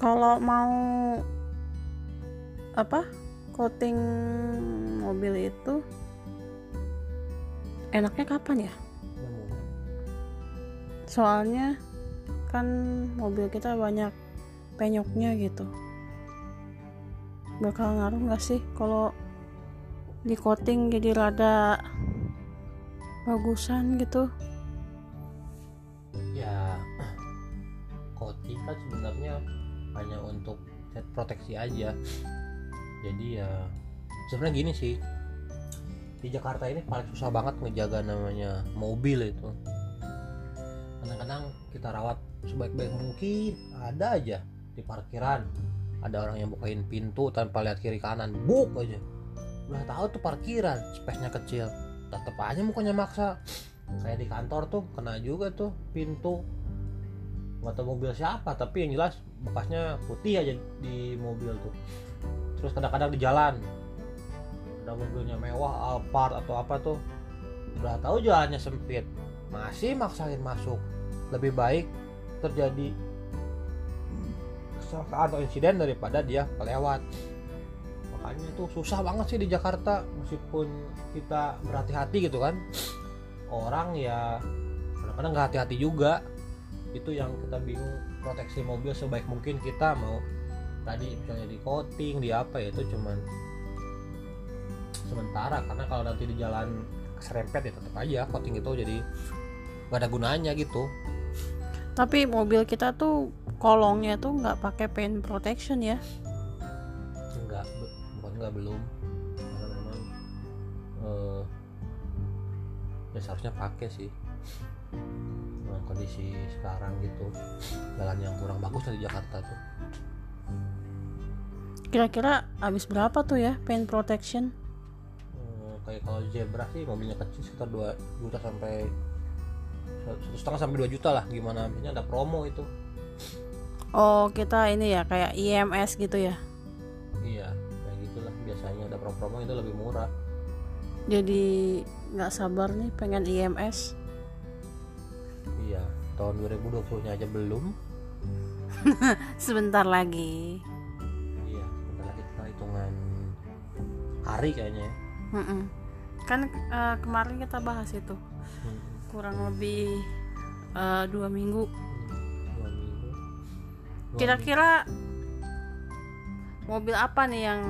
kalau mau apa coating mobil itu enaknya kapan ya? Soalnya kan mobil kita banyak penyoknya gitu. Bakal ngaruh nggak sih kalau di coating jadi rada bagusan gitu? Ya coating kan sebenarnya hanya untuk proteksi aja. Jadi ya sebenarnya gini sih. Di Jakarta ini paling susah banget ngejaga namanya mobil itu. Kadang-kadang kita rawat sebaik-baik mungkin ada aja di parkiran. Ada orang yang bukain pintu tanpa lihat kiri kanan buk aja. Udah tahu tuh parkiran space-nya kecil. Tetep aja mukanya maksa. Kayak di kantor tuh kena juga tuh pintu nggak tahu mobil siapa tapi yang jelas bekasnya putih aja di mobil tuh. Terus kadang-kadang di jalan. Ada mobilnya mewah Alphard atau apa tuh udah tahu jalannya sempit. Masih maksain masuk. Lebih baik terjadi kecelakaan atau insiden daripada dia kelewat. Makanya itu susah banget sih di Jakarta meskipun kita berhati-hati gitu kan. Orang ya kadang-kadang nggak hati-hati juga itu yang kita bingung proteksi mobil sebaik mungkin kita mau tadi misalnya di coating di apa ya itu cuman sementara. Karena kalau nanti di jalan serempet ya tetap aja coating itu jadi gak ada gunanya gitu. Tapi mobil kita tuh kolongnya tuh nggak pakai paint protection ya? Enggak bukan enggak belum. Karena memang eh ya seharusnya pakai sih kondisi sekarang gitu. Jalan yang kurang bagus dari Jakarta tuh. Kira-kira habis berapa tuh ya paint protection? Eh, kayak kalau zebra sih mobilnya kecil sekitar 2 juta sampai satu setengah sampai 2 juta lah. Gimana? Biasanya ada promo itu. Oh kita ini ya kayak IMS gitu ya? Iya kayak gitulah. Biasanya ada promo-promo itu lebih murah. Jadi nggak sabar nih pengen IMS iya tahun 2020 nya aja belum. Sebentar lagi. Iya sebentar lagi kita hitungan hari kayaknya ya. Mm-mm. kan eh, kemarin kita bahas itu. Hmm, kurang lebih eh, dua minggu. Kira-kira mobil apa nih yang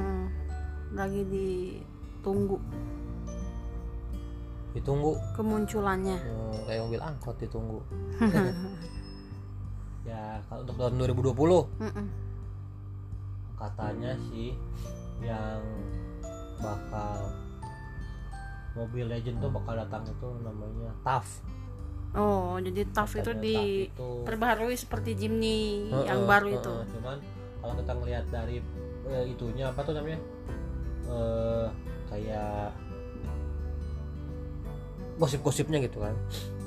lagi ditunggu. Ditunggu. Kemunculannya. Eh, kayak mobil angkot ditunggu. Ya kalau untuk tahun 2020 Mm-mm. katanya sih yang bakal mobil legend tuh bakal datang itu namanya TAF oh jadi TAF itu Katanya di itu seperti Jimny yang Heeh, baru heeh, itu. cuman kalau kita ngelihat dari eh, itunya apa tuh namanya? Eh gosip-gosipnya gitu kan.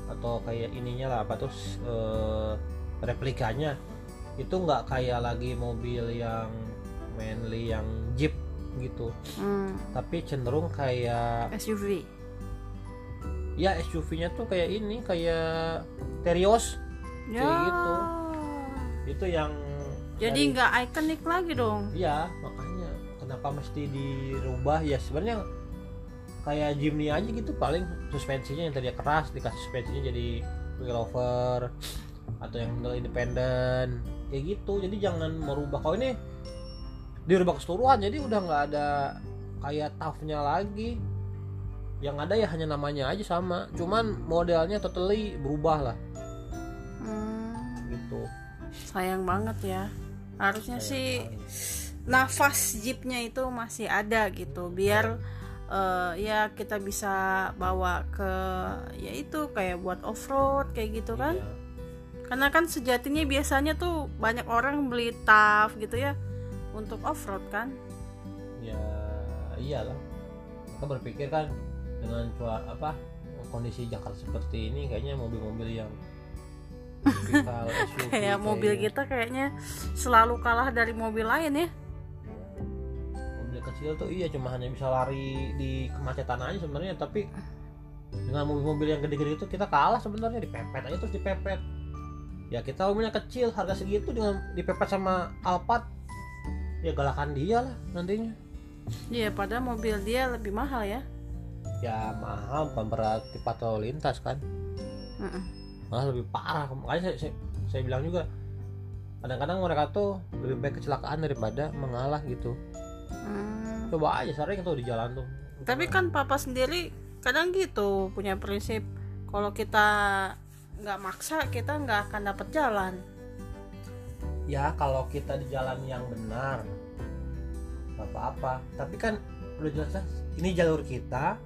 Atau kayak ininya lah apa tuh eh, replikanya. Itu nggak kayak lagi mobil yang manly yang jeep gitu. Hmm, tapi cenderung kayak SUV ya SUV-nya tuh kayak ini kayak Terios. Ya. Kayak gitu. itu yang jadi nggak ikonik lagi dong. Iya, makanya kenapa mesti dirubah? Ya sebenarnya kayak Jimny aja gitu paling suspensinya yang tadinya keras dikasih suspensinya jadi wheelover atau yang model independen kayak gitu. Jadi jangan merubah. Kalau ini dirubah keseluruhan jadi udah nggak ada kayak toughnya lagi. Yang ada ya hanya namanya aja sama. Cuman modelnya totally berubah lah. Hmm, gitu. Sayang banget ya. Harusnya Kayak sih nafas jeepnya itu masih ada gitu. Biar eh, ya kita bisa bawa ke ya itu kayak buat off road kayak gitu kan. Iya. karena kan sejatinya biasanya tuh banyak orang beli TAF gitu ya untuk off road kan. Ya iyalah. Mereka berpikir kan dengan cua apa kondisi Jakarta seperti ini kayaknya mobil-mobil yang kayak mobil kita kayaknya selalu kalah dari mobil lain ya kecil tuh iya cuma hanya bisa lari di kemacetan aja sebenarnya tapi dengan mobil-mobil yang gede-gede itu kita kalah sebenarnya dipepet aja terus dipepet ya kita umumnya kecil harga segitu dengan dipepet sama Alphard ya galakan dia lah nantinya Iya, padahal mobil dia lebih mahal ya. ya mahal bukan berarti patroli lintas kan Mm-mm. malah lebih parah makanya saya, saya, saya bilang juga kadang-kadang mereka tuh lebih baik kecelakaan daripada mengalah gitu Hmm. Coba aja sering tuh di jalan tuh. Tapi kan papa sendiri kadang gitu punya prinsip. Kalau kita nggak maksa kita nggak akan dapat jalan. ya kalau kita di jalan yang benar nggak apa-apa. Tapi kan udah jelas ini jalur kita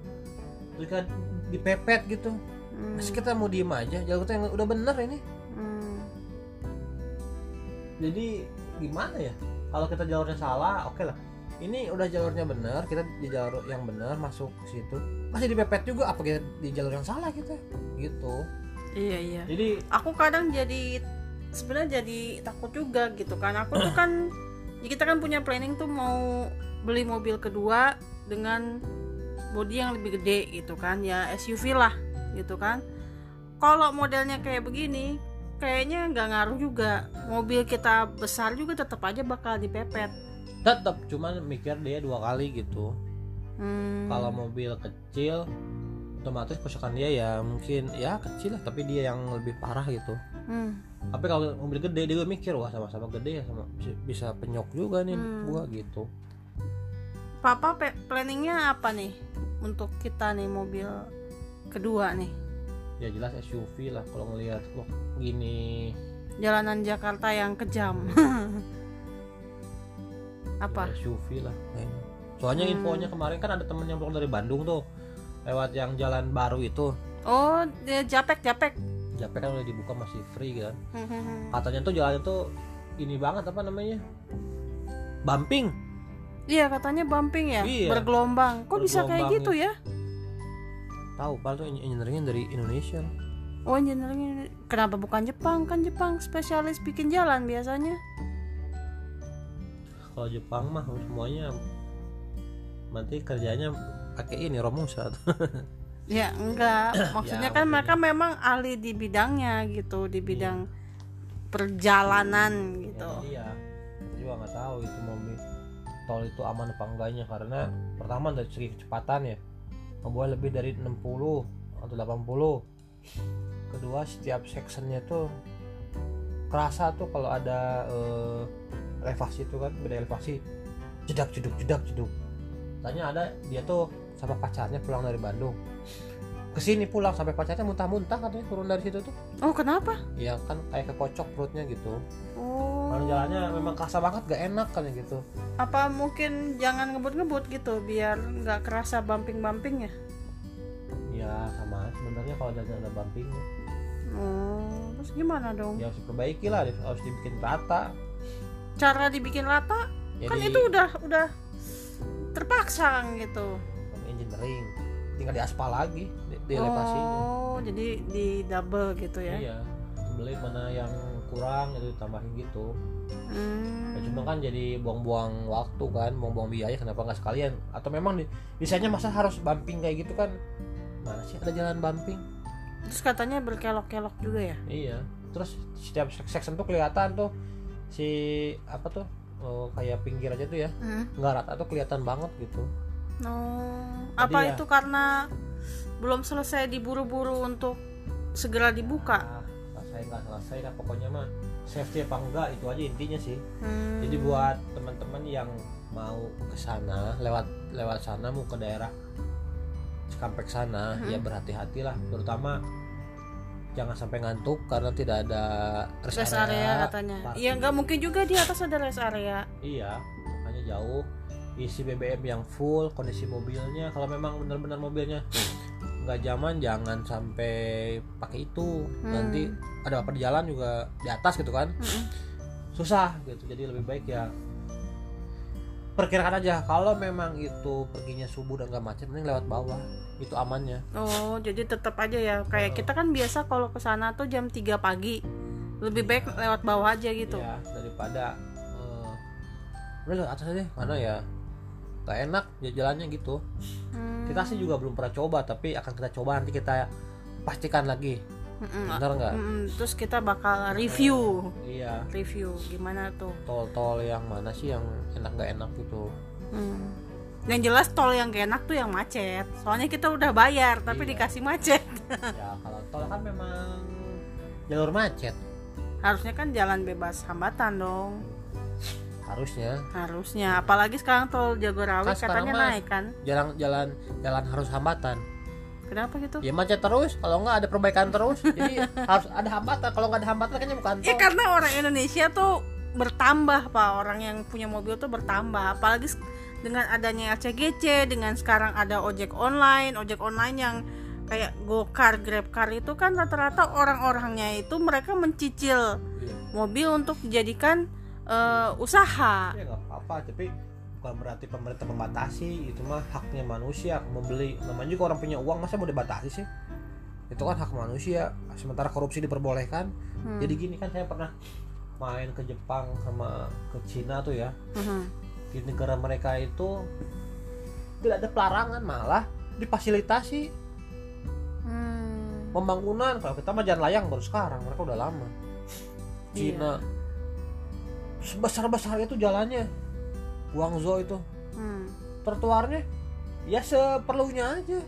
terus kan dipepet gitu. Hmm. Masih kita mau diem aja jalur kita yang udah bener ini. Hmm. jadi gimana ya? Kalau kita jalurnya salah oke lah ini udah jalurnya bener kita di jalur yang bener masuk ke situ masih dipepet juga apa kita di jalur yang salah kita gitu Iya iya. jadi Aku kadang jadi sebenarnya jadi takut juga gitu kan. Aku tuh kan ya kita kan punya planning tuh mau beli mobil kedua dengan bodi yang lebih gede gitu kan ya SUV lah gitu kan. Kalau modelnya kayak begini kayaknya nggak ngaruh juga. Mobil kita besar juga tetap aja bakal dipepet. Tetap cuman mikir dia dua kali gitu Hmm. kalau mobil kecil otomatis kerusakan dia ya mungkin ya kecil lah tapi dia yang lebih parah gitu Hmm. tapi kalau mobil gede dia juga mikir wah sama-sama gede ya sama bisa, penyok juga nih Hmm. gua gitu Papa planningnya apa nih untuk kita nih mobil kedua nih? ya jelas SUV lah kalau ngelihat kok gini Jalanan Jakarta yang kejam. apa? ya SUV lah kayaknya soalnya Hmm. infonya kemarin kan ada temen yang pulang dari Bandung tuh lewat yang jalan baru itu Oh, dia japek japek. Japek kan udah dibuka masih free kan Hmm. katanya tuh jalannya tuh ini banget apa namanya bumping Iya katanya bumping ya, Iya. bergelombang. Kok bisa kayak gitu ya? tahu padahal tuh engineeringnya dari Indonesia Oh engineering kenapa bukan Jepang? Kan Jepang spesialis bikin jalan biasanya. Kalau Jepang mah semuanya nanti kerjanya pakai ini romusa. Ya enggak, maksudnya Ya, kan mereka memang ahli di bidangnya gitu, di bidang perjalanan gitu. iya. Kita juga nggak tahu itu mobil tol itu aman apa enggaknya karena pertama dari segi kecepatan ya. Boleh lebih dari 60 atau 80 kedua setiap sectionnya tuh kerasa tuh kalau ada eh, elevasi itu kan beda elevasi jedak jeduk jedak jeduk tanya ada dia tuh sama pacarnya pulang dari Bandung ke sini pulang sampai pacarnya muntah-muntah katanya turun dari situ tuh Oh kenapa? ya kan kayak kekocok perutnya gitu Oh. Kalau jalannya memang kerasa banget gak enak kan gitu Apa mungkin jangan ngebut-ngebut gitu biar nggak kerasa bumping-bumpingnya? ya sama sebenarnya kalau jalannya ada bumpingnya Oh, terus gimana dong? ya harus diperbaiki lah harus dibikin rata Cara dibikin rata jadi kan itu udah udah terpaksa gitu. kan engineering tinggal diaspal lagi di, di elevasinya Oh, jadi di double gitu ya? iya beli mana yang kurang itu ditambahin gitu Hmm. ya, cuma kan jadi buang-buang waktu kan buang-buang biaya kenapa nggak sekalian atau memang di, desainnya masa harus bumping kayak gitu kan mana sih ada jalan bumping Terus katanya berkelok-kelok juga ya? Iya. Terus setiap section tuh kelihatan tuh si apa tuh oh, kayak pinggir aja tuh ya Hmm. nggak rata tuh kelihatan banget gitu. Oh, apa ya- itu karena belum selesai diburu-buru untuk segera dibuka? Ah, selesai nggak selesai kan pokoknya mah safety apa enggak itu aja intinya sih. Hmm. Jadi buat teman-teman yang mau ke sana lewat lewat sana mau ke daerah Cikampek sana Mhm. ya berhati-hatilah terutama jangan sampai ngantuk karena tidak ada rest, rest area katanya. parkir. Iya, nggak mungkin juga di atas ada rest area. Iya, makanya jauh. Isi BBM yang full, kondisi mobilnya. Kalau memang benar-benar mobilnya nggak zaman, jangan sampai pakai itu. Hmm. Nanti ada apa di jalan juga di atas gitu kan, Mm-mm. susah gitu. Jadi lebih baik ya perkirakan aja. Kalau memang itu perginya subuh dan nggak macet, mending lewat bawah. Itu amannya. Oh, jadi tetap aja ya. Kayak kita kan biasa kalau ke sana tuh jam 3 pagi. Lebih baik lewat bawah aja gitu. Ya daripada eh, udah lewat atas aja, mana ya? Gak enak ya jalannya gitu. Hmm. kita sih juga belum pernah coba tapi akan kita coba nanti kita pastikan lagi Mm-mm. bener nggak Mm-mm. terus kita bakal review iya review gimana tuh tol-tol yang mana sih yang enak nggak enak gitu Hmm. Yang jelas tol yang gak enak tuh yang macet. Soalnya kita udah bayar tapi Iya. dikasih macet. Ya kalau tol kan memang jalur macet. Harusnya kan jalan bebas hambatan dong. Harusnya. Harusnya apalagi sekarang tol Jagorawi Kan katanya naik kan? jalan jalan jalan harus hambatan. Kenapa gitu? Ya macet terus kalau nggak ada perbaikan terus. Jadi harus ada hambatan. Kalau nggak ada hambatan kayaknya bukan ya tol. karena orang Indonesia tuh bertambah pak. Orang yang punya mobil tuh bertambah. Apalagi dengan adanya LCGC dengan sekarang ada ojek online ojek online yang kayak GoCar, GrabCar itu kan rata-rata orang-orangnya itu mereka mencicil Iya. mobil untuk dijadikan eh, usaha. ya nggak apa-apa tapi bukan berarti pemerintah membatasi itu mah haknya manusia membeli namanya juga orang punya uang masa mau dibatasi sih itu kan hak manusia sementara korupsi diperbolehkan Hmm. jadi gini kan saya pernah main ke Jepang sama ke Cina tuh ya Mhm. Di negara mereka itu tidak ada pelarangan malah difasilitasi Hmm. pembangunan kalau kita mah jalan layang baru sekarang mereka udah lama Iya. Cina sebesar besar itu jalannya Guangzhou itu Hmm. trotoarnya ya seperlunya aja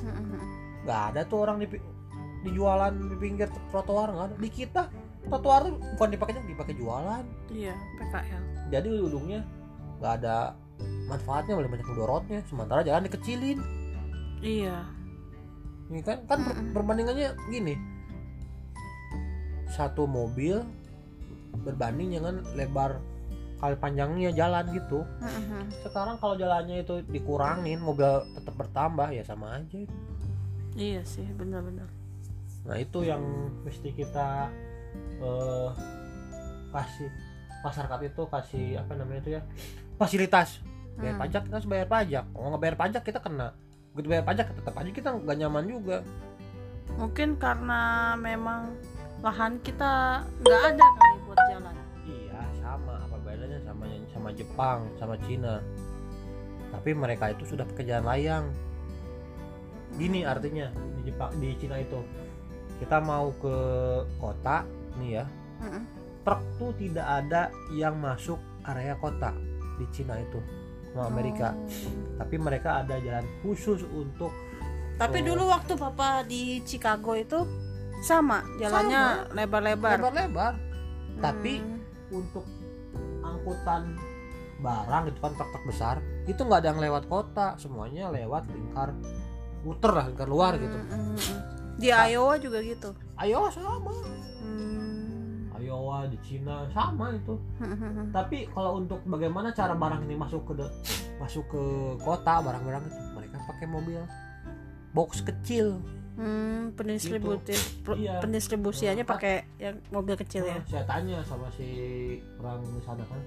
Mhm. nggak ada tuh orang di di jualan di pinggir trotoar nggak ada di kita trotoar tuh bukan dipakainya dipakai jualan Iya, PKL. jadi ujungnya nggak ada manfaatnya malah banyak mudorotnya sementara jalan dikecilin Iya. ini kan kan per- Mm-mm. perbandingannya gini satu mobil berbanding dengan lebar kali panjangnya jalan gitu Mhm. sekarang kalau jalannya itu dikurangin mobil tetap bertambah ya sama aja Iya sih, benar-benar. nah itu yang mesti kita eh, kasih masyarakat itu kasih apa namanya itu ya fasilitas. Bayar Hmm. pajak kita harus bayar pajak. Kalau nggak bayar pajak kita kena. Begitu bayar pajak tetap aja kita nggak nyaman juga. Mungkin karena memang lahan kita nggak ada kali buat jalan. iya sama. Apa bedanya sama sama Jepang sama Cina? Tapi mereka itu sudah pakai jalan layang. Gini artinya di Jepang di Cina itu. Kita mau ke kota nih ya. Mhm. truk tuh tidak ada yang masuk area kota di Cina itu sama Amerika Oh. tapi mereka ada jalan khusus untuk Tapi Oh. dulu waktu papa di Chicago itu sama jalannya lebar-lebar. lebar-lebar tapi Hmm. untuk angkutan barang gitu kan truk-truk besar itu nggak ada yang lewat kota semuanya lewat lingkar muter lah lingkar luar gitu Hmm, hmm, hmm. Di Iowa juga gitu. ayo sama. Iowa di Cina sama itu. Tapi kalau untuk bagaimana cara barang ini masuk ke de- masuk ke kota barang-barang itu mereka pakai mobil. Box kecil. Hmm, pendistributif pro- Iya. pendistribusiannya Nah, pakai yang mobil kecil ya. Nah, saya tanya sama si orang di sana kan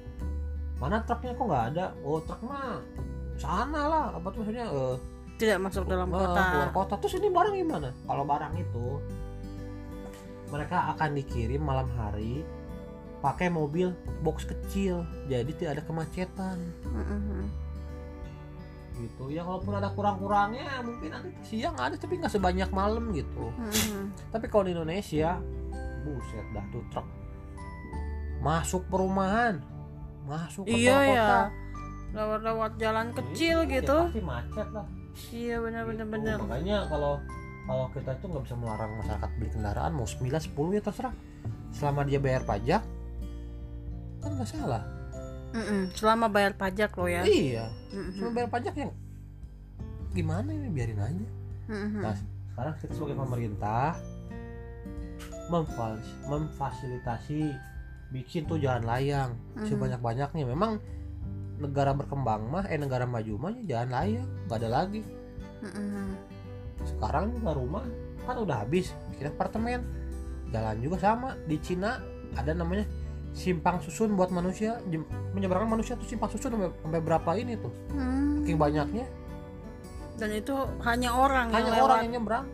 mana truknya? Kok nggak ada? Oh truk mah sana lah. Apa tuh maksudnya? Eh, Tidak masuk dalam eh, kota. keluar kota. Terus ini barang gimana? Kalau barang itu mereka akan dikirim malam hari pakai mobil box kecil jadi tidak ada kemacetan Hmm, hmm, gitu ya walaupun ada kurang-kurangnya mungkin nanti siang ada tapi nggak sebanyak malam gitu Hmm, hmm. tapi kalau di Indonesia buset dah tuh truk masuk perumahan masuk ke Iya ya. kota Lewat-lewat jalan kecil Iya, gitu. pasti macet lah Iya benar-benar Gitu. benar. makanya kalau kalau kita itu nggak bisa melarang masyarakat beli kendaraan mau 9 10 ya terserah selama dia bayar pajak kan nggak salah Mm-mm, Selama bayar pajak lo ya. iya Mm-mm. selama bayar pajak yang gimana ini biarin aja Mm-mm. Nah, sekarang kita sebagai pemerintah memfas- memfasilitasi bikin tuh jalan layang Mhm. sebanyak-banyaknya. Memang negara berkembang mah, eh negara maju mah ya jalan layang, nggak ada lagi. Mm-mm. Sekarang juga rumah kan udah habis, bikin apartemen. Jalan juga sama di Cina ada namanya simpang susun buat manusia menyeberangkan manusia tuh simpang susun sampai, sampai berapa ini tuh Hmm. saking banyaknya Dan itu hanya orang yang hanya lewat. orang yang nyebrang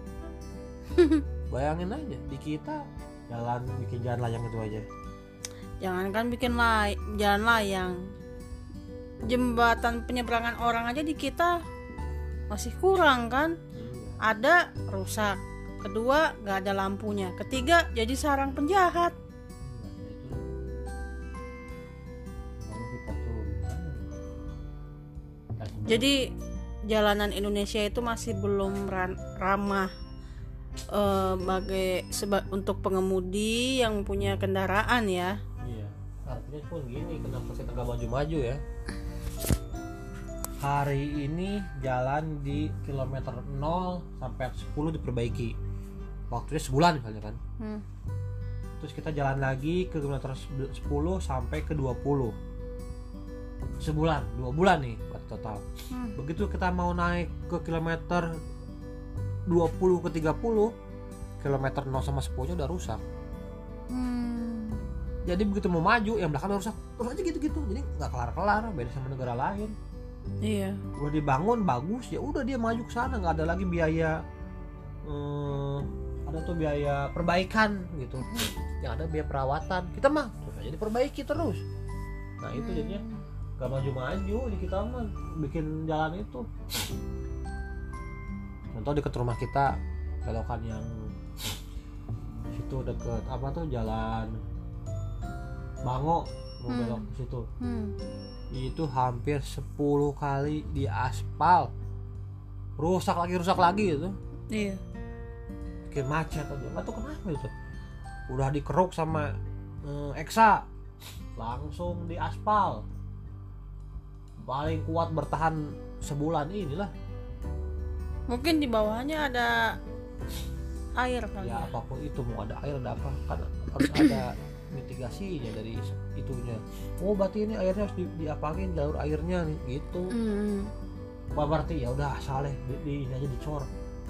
bayangin aja di kita jalan bikin jalan layang itu aja Jangankan bikin lay jalan layang. Jembatan penyeberangan orang aja di kita masih kurang kan? Ada rusak, kedua nggak ada lampunya ketiga jadi sarang penjahat jadi jalanan Indonesia itu masih belum ran- ramah eh, bagai seba- untuk pengemudi yang punya kendaraan ya Iya. Artinya pun gini, kenapa kita nggak maju-maju ya? Hari ini jalan di kilometer 0 sampai 10 diperbaiki. Waktunya sebulan misalnya kan. Hmm. Terus kita jalan lagi ke kilometer 10 sampai ke 20. Sebulan, dua bulan nih berarti total. Hmm. Begitu kita mau naik ke kilometer 20 ke 30, kilometer 0 sama 10 nya udah rusak. Hmm. jadi begitu mau maju yang belakang udah rusak terus aja gitu-gitu jadi nggak kelar-kelar beda sama negara lain iya. Udah dibangun bagus ya udah dia maju ke sana nggak ada lagi biaya eh, ada tuh biaya perbaikan gitu. Yang ada biaya perawatan kita mah terus aja diperbaiki terus. Nah itu jadinya nggak maju-maju di kita mah bikin jalan itu. Contoh deket rumah kita belokan yang situ deket apa tuh jalan Bango mau Hmm. belok ke situ. Hmm. Itu hampir 10 kali di aspal. Rusak lagi rusak lagi gitu iya. Bikin macet aja. Nggak tahu kenapa itu. Udah dikeruk sama eh, Eksa langsung di aspal. Paling kuat bertahan sebulan inilah. Mungkin di bawahnya ada air kali ya ya, apa pun itu mau ada air ada apa kan harus ada mitigasinya dari itunya. Oh berarti ini airnya harus di, diapain jalur airnya nih gitu. Hmm. Wah, berarti ya udah saleh di, di ini aja dicor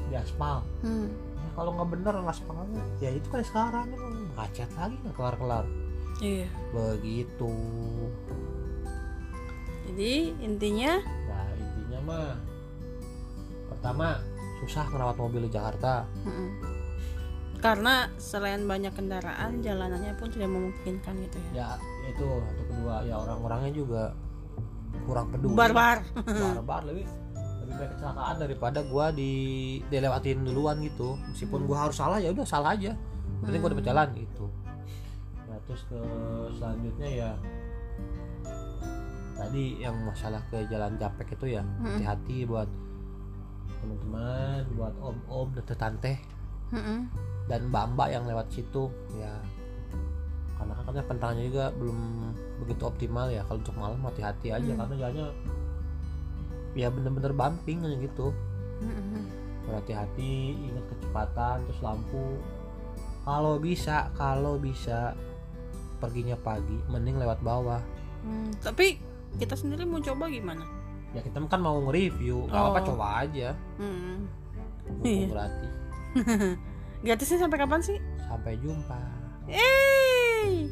di aspal. Hmm. Ya, kalau nggak bener nggak aspalnya ya itu kan sekarang kan macet lagi nggak kelar kelar iya. Begitu. Jadi intinya? Nah intinya mah pertama susah ngerawat mobil di Jakarta. Mm-mm. Karena selain banyak kendaraan jalanannya pun tidak memungkinkan gitu ya. Ya itu atau kedua. Ya orang-orangnya juga kurang peduli. Barbar. Barbar lebih lebih banyak kecelakaan daripada gua di dilewatin duluan gitu. Meskipun gua harus salah ya udah salah aja. Penting gua udah berjalan gitu. Nah terus ke selanjutnya ya. Tadi yang masalah ke jalan Japek itu ya. Mm-mm. hati-hati buat teman-teman buat om-om dan tante Mm-mm. Dan mbak-mbak yang lewat situ ya karena kan katanya pentangannya juga belum begitu optimal ya kalau untuk malam hati-hati aja Hmm. karena jalannya ya bener-bener bumping aja gitu Mm-mm. berhati-hati ingat kecepatan terus lampu kalau bisa kalau bisa perginya pagi mending lewat bawah Hmm, tapi kita sendiri mau coba gimana ya kita kan mau nge-review nggak Oh. apa-apa coba aja Hmm. mumpung Iya. gratis gratisnya sampai kapan sih? Sampai jumpa. Eh